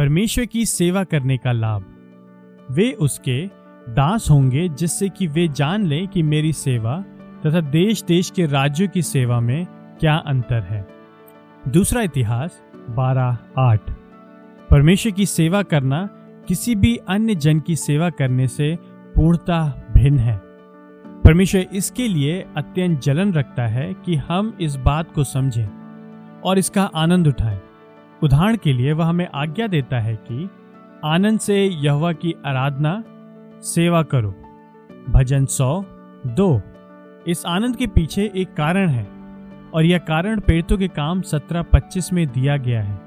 परमेश्वर की सेवा करने का लाभ। वे उसके दास होंगे जिससे कि वे जान लें कि मेरी सेवा तथा देश देश के राज्यों की सेवा में क्या अंतर है। दूसरा इतिहास, बारह आठ। परमेश्वर की सेवा करना किसी भी अन्य जन की सेवा करने से पूर्णता भिन्न है। परमेश्वर इसके लिए अत्यंत जलन रखता है कि हम इस बात को समझें और इसका आनंद उठाएँ। उदाहरण के लिए वह हमें आज्ञा देता है कि आनंद से यहवा की आराधना, सेवा करो। भजन सौ, दो। इस आनंद के पीछे एक कारण है और यह कारण पेड़ों के काम सत्रह पच्चीस में दिया गया है।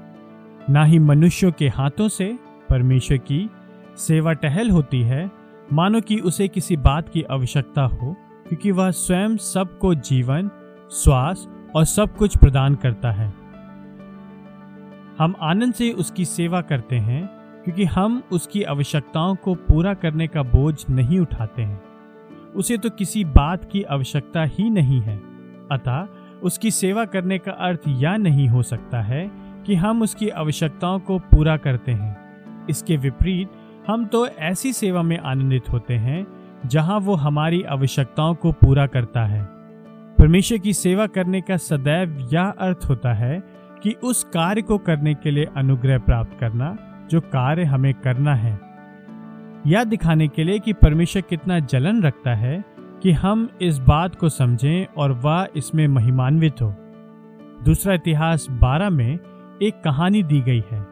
ना ही मनुष्यों के हाथों से परमेश्वर की सेवा टहल होती है, मानो कि उसे किसी बात की आवश्यकता हो, क्योंकि वह स्वयं सबको जीवन श्वास और सब कुछ प्रदान करता है। हम आनंद से उसकी सेवा करते हैं, क्योंकि हम उसकी आवश्यकताओं को पूरा करने का बोझ नहीं उठाते हैं। उसे तो किसी बात की आवश्यकता ही नहीं है। अतः उसकी सेवा करने का अर्थ यह नहीं हो सकता है कि हम उसकी आवश्यकताओं को पूरा करते हैं। इसके विपरीत, हम तो ऐसी सेवा में आनंदित होते हैं, जहाँ वो हमारी आवश्यकताओं को पूरा करता है। परमेश्वर की सेवा करने का सदैव यह अर्थ होता है कि उस कार्य को करने के लिए अनुग्रह प्राप्त करना जो कार्य हमें करना है। यह दिखाने के लिए कि परमेश्वर कितना जलन रखता है कि हम इस बात को समझें और वह इसमें महिमान्वित हो। दूसरा इतिहास 12 में एक कहानी दी गई है।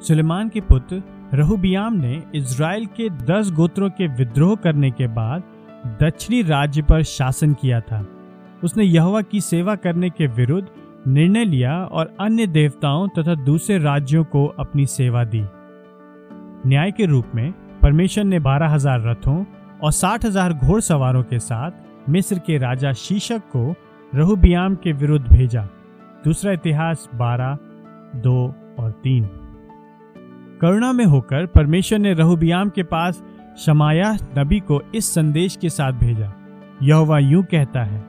सुलेमान के पुत्र रहुबियाम ने इज़राइल के दस गोत्रों के विद्रोह करने के बाद दक्षिणी राज्य पर शासन किया था। उसने यहवा की सेवा करने के विरुद्ध निर्णय लिया और अन्य देवताओं तथा दूसरे राज्यों को अपनी सेवा दी। न्याय के रूप में परमेश्वर ने बारह हज़ार रथों और साठ हज़ार घोड़सवारों के साथ मिस्र के राजा शीशक को रहुबियाम के विरुद्ध भेजा। दूसरा इतिहास बारह, दो और तीन। करुणा में होकर परमेश्वर ने रहुबियाम के पास शमाया नबी को इस संदेश के साथ भेजा। यह यूँ कहता है,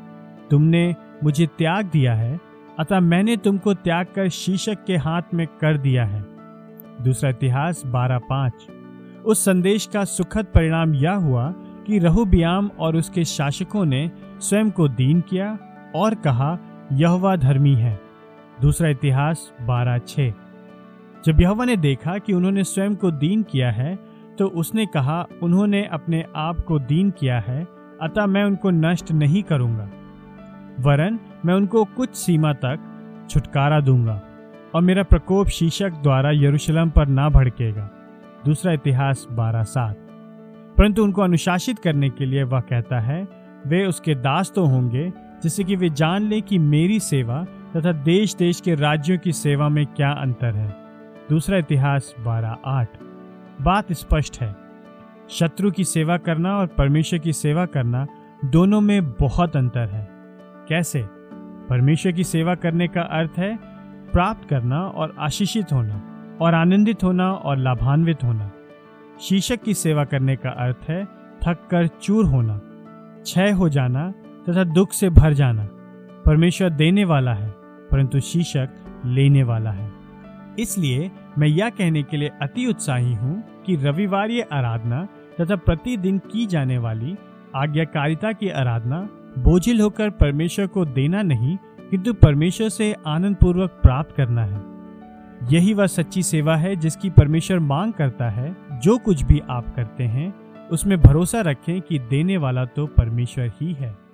तुमने मुझे त्याग दिया है अतः मैंने तुमको त्याग कर शीशक के हाथ में कर दिया है। दूसरा इतिहास, बारह पाँच। उस संदेश का सुखद परिणाम यह हुआ कि रहुबियाम और उसके शासकों ने स्वयं को दीन किया और कहा, यहवा धर्मी है। दूसरा इतिहास, बारह छ। जब यहवा ने देखा कि उन्होंने स्वयं को दीन किया है तो उसने कहा, उन्होंने अपने आप को दीन किया है, अतः मैं उनको नष्ट नहीं करूँगा। वरन मैं उनको कुछ सीमा तक छुटकारा दूँगा और मेरा प्रकोप शीशक द्वारा यरूशलेम पर ना भड़केगा। दूसरा इतिहास बारह सात। परंतु उनको अनुशासित करने के लिए वह कहता है, वे उसके दास तो होंगे, जिससे कि वे जान ले कि मेरी सेवा तथा देश देश के राज्यों की सेवा में क्या अंतर है। दूसरा इतिहास बारह आठ। बात स्पष्ट है। शत्रु की सेवा करना और परमेश्वर की सेवा करना दोनों में बहुत अंतर है। कैसे? परमेश्वर की सेवा करने का अर्थ है प्राप्त करना और आशीषित होना, और आनंदित होना और लाभान्वित होना। शीशक की सेवा करने का अर्थ है थक कर चूर होना, क्षय हो जाना तथा दुख से भर जाना। परमेश्वर देने वाला है, परंतु शीशक लेने वाला है। इसलिए मैं यह कहने के लिए अति उत्साही हूँ कि रविवार आराधना तथा प्रतिदिन की जाने वाली आज्ञाकारिता की आराधना बोझिल होकर परमेश्वर को देना नहीं, किंतु परमेश्वर से आनंद पूर्वक प्राप्त करना है। यही वह सच्ची सेवा है जिसकी परमेश्वर मांग करता है। जो कुछ भी आप करते हैं, उसमें भरोसा रखें कि देने वाला तो परमेश्वर ही है।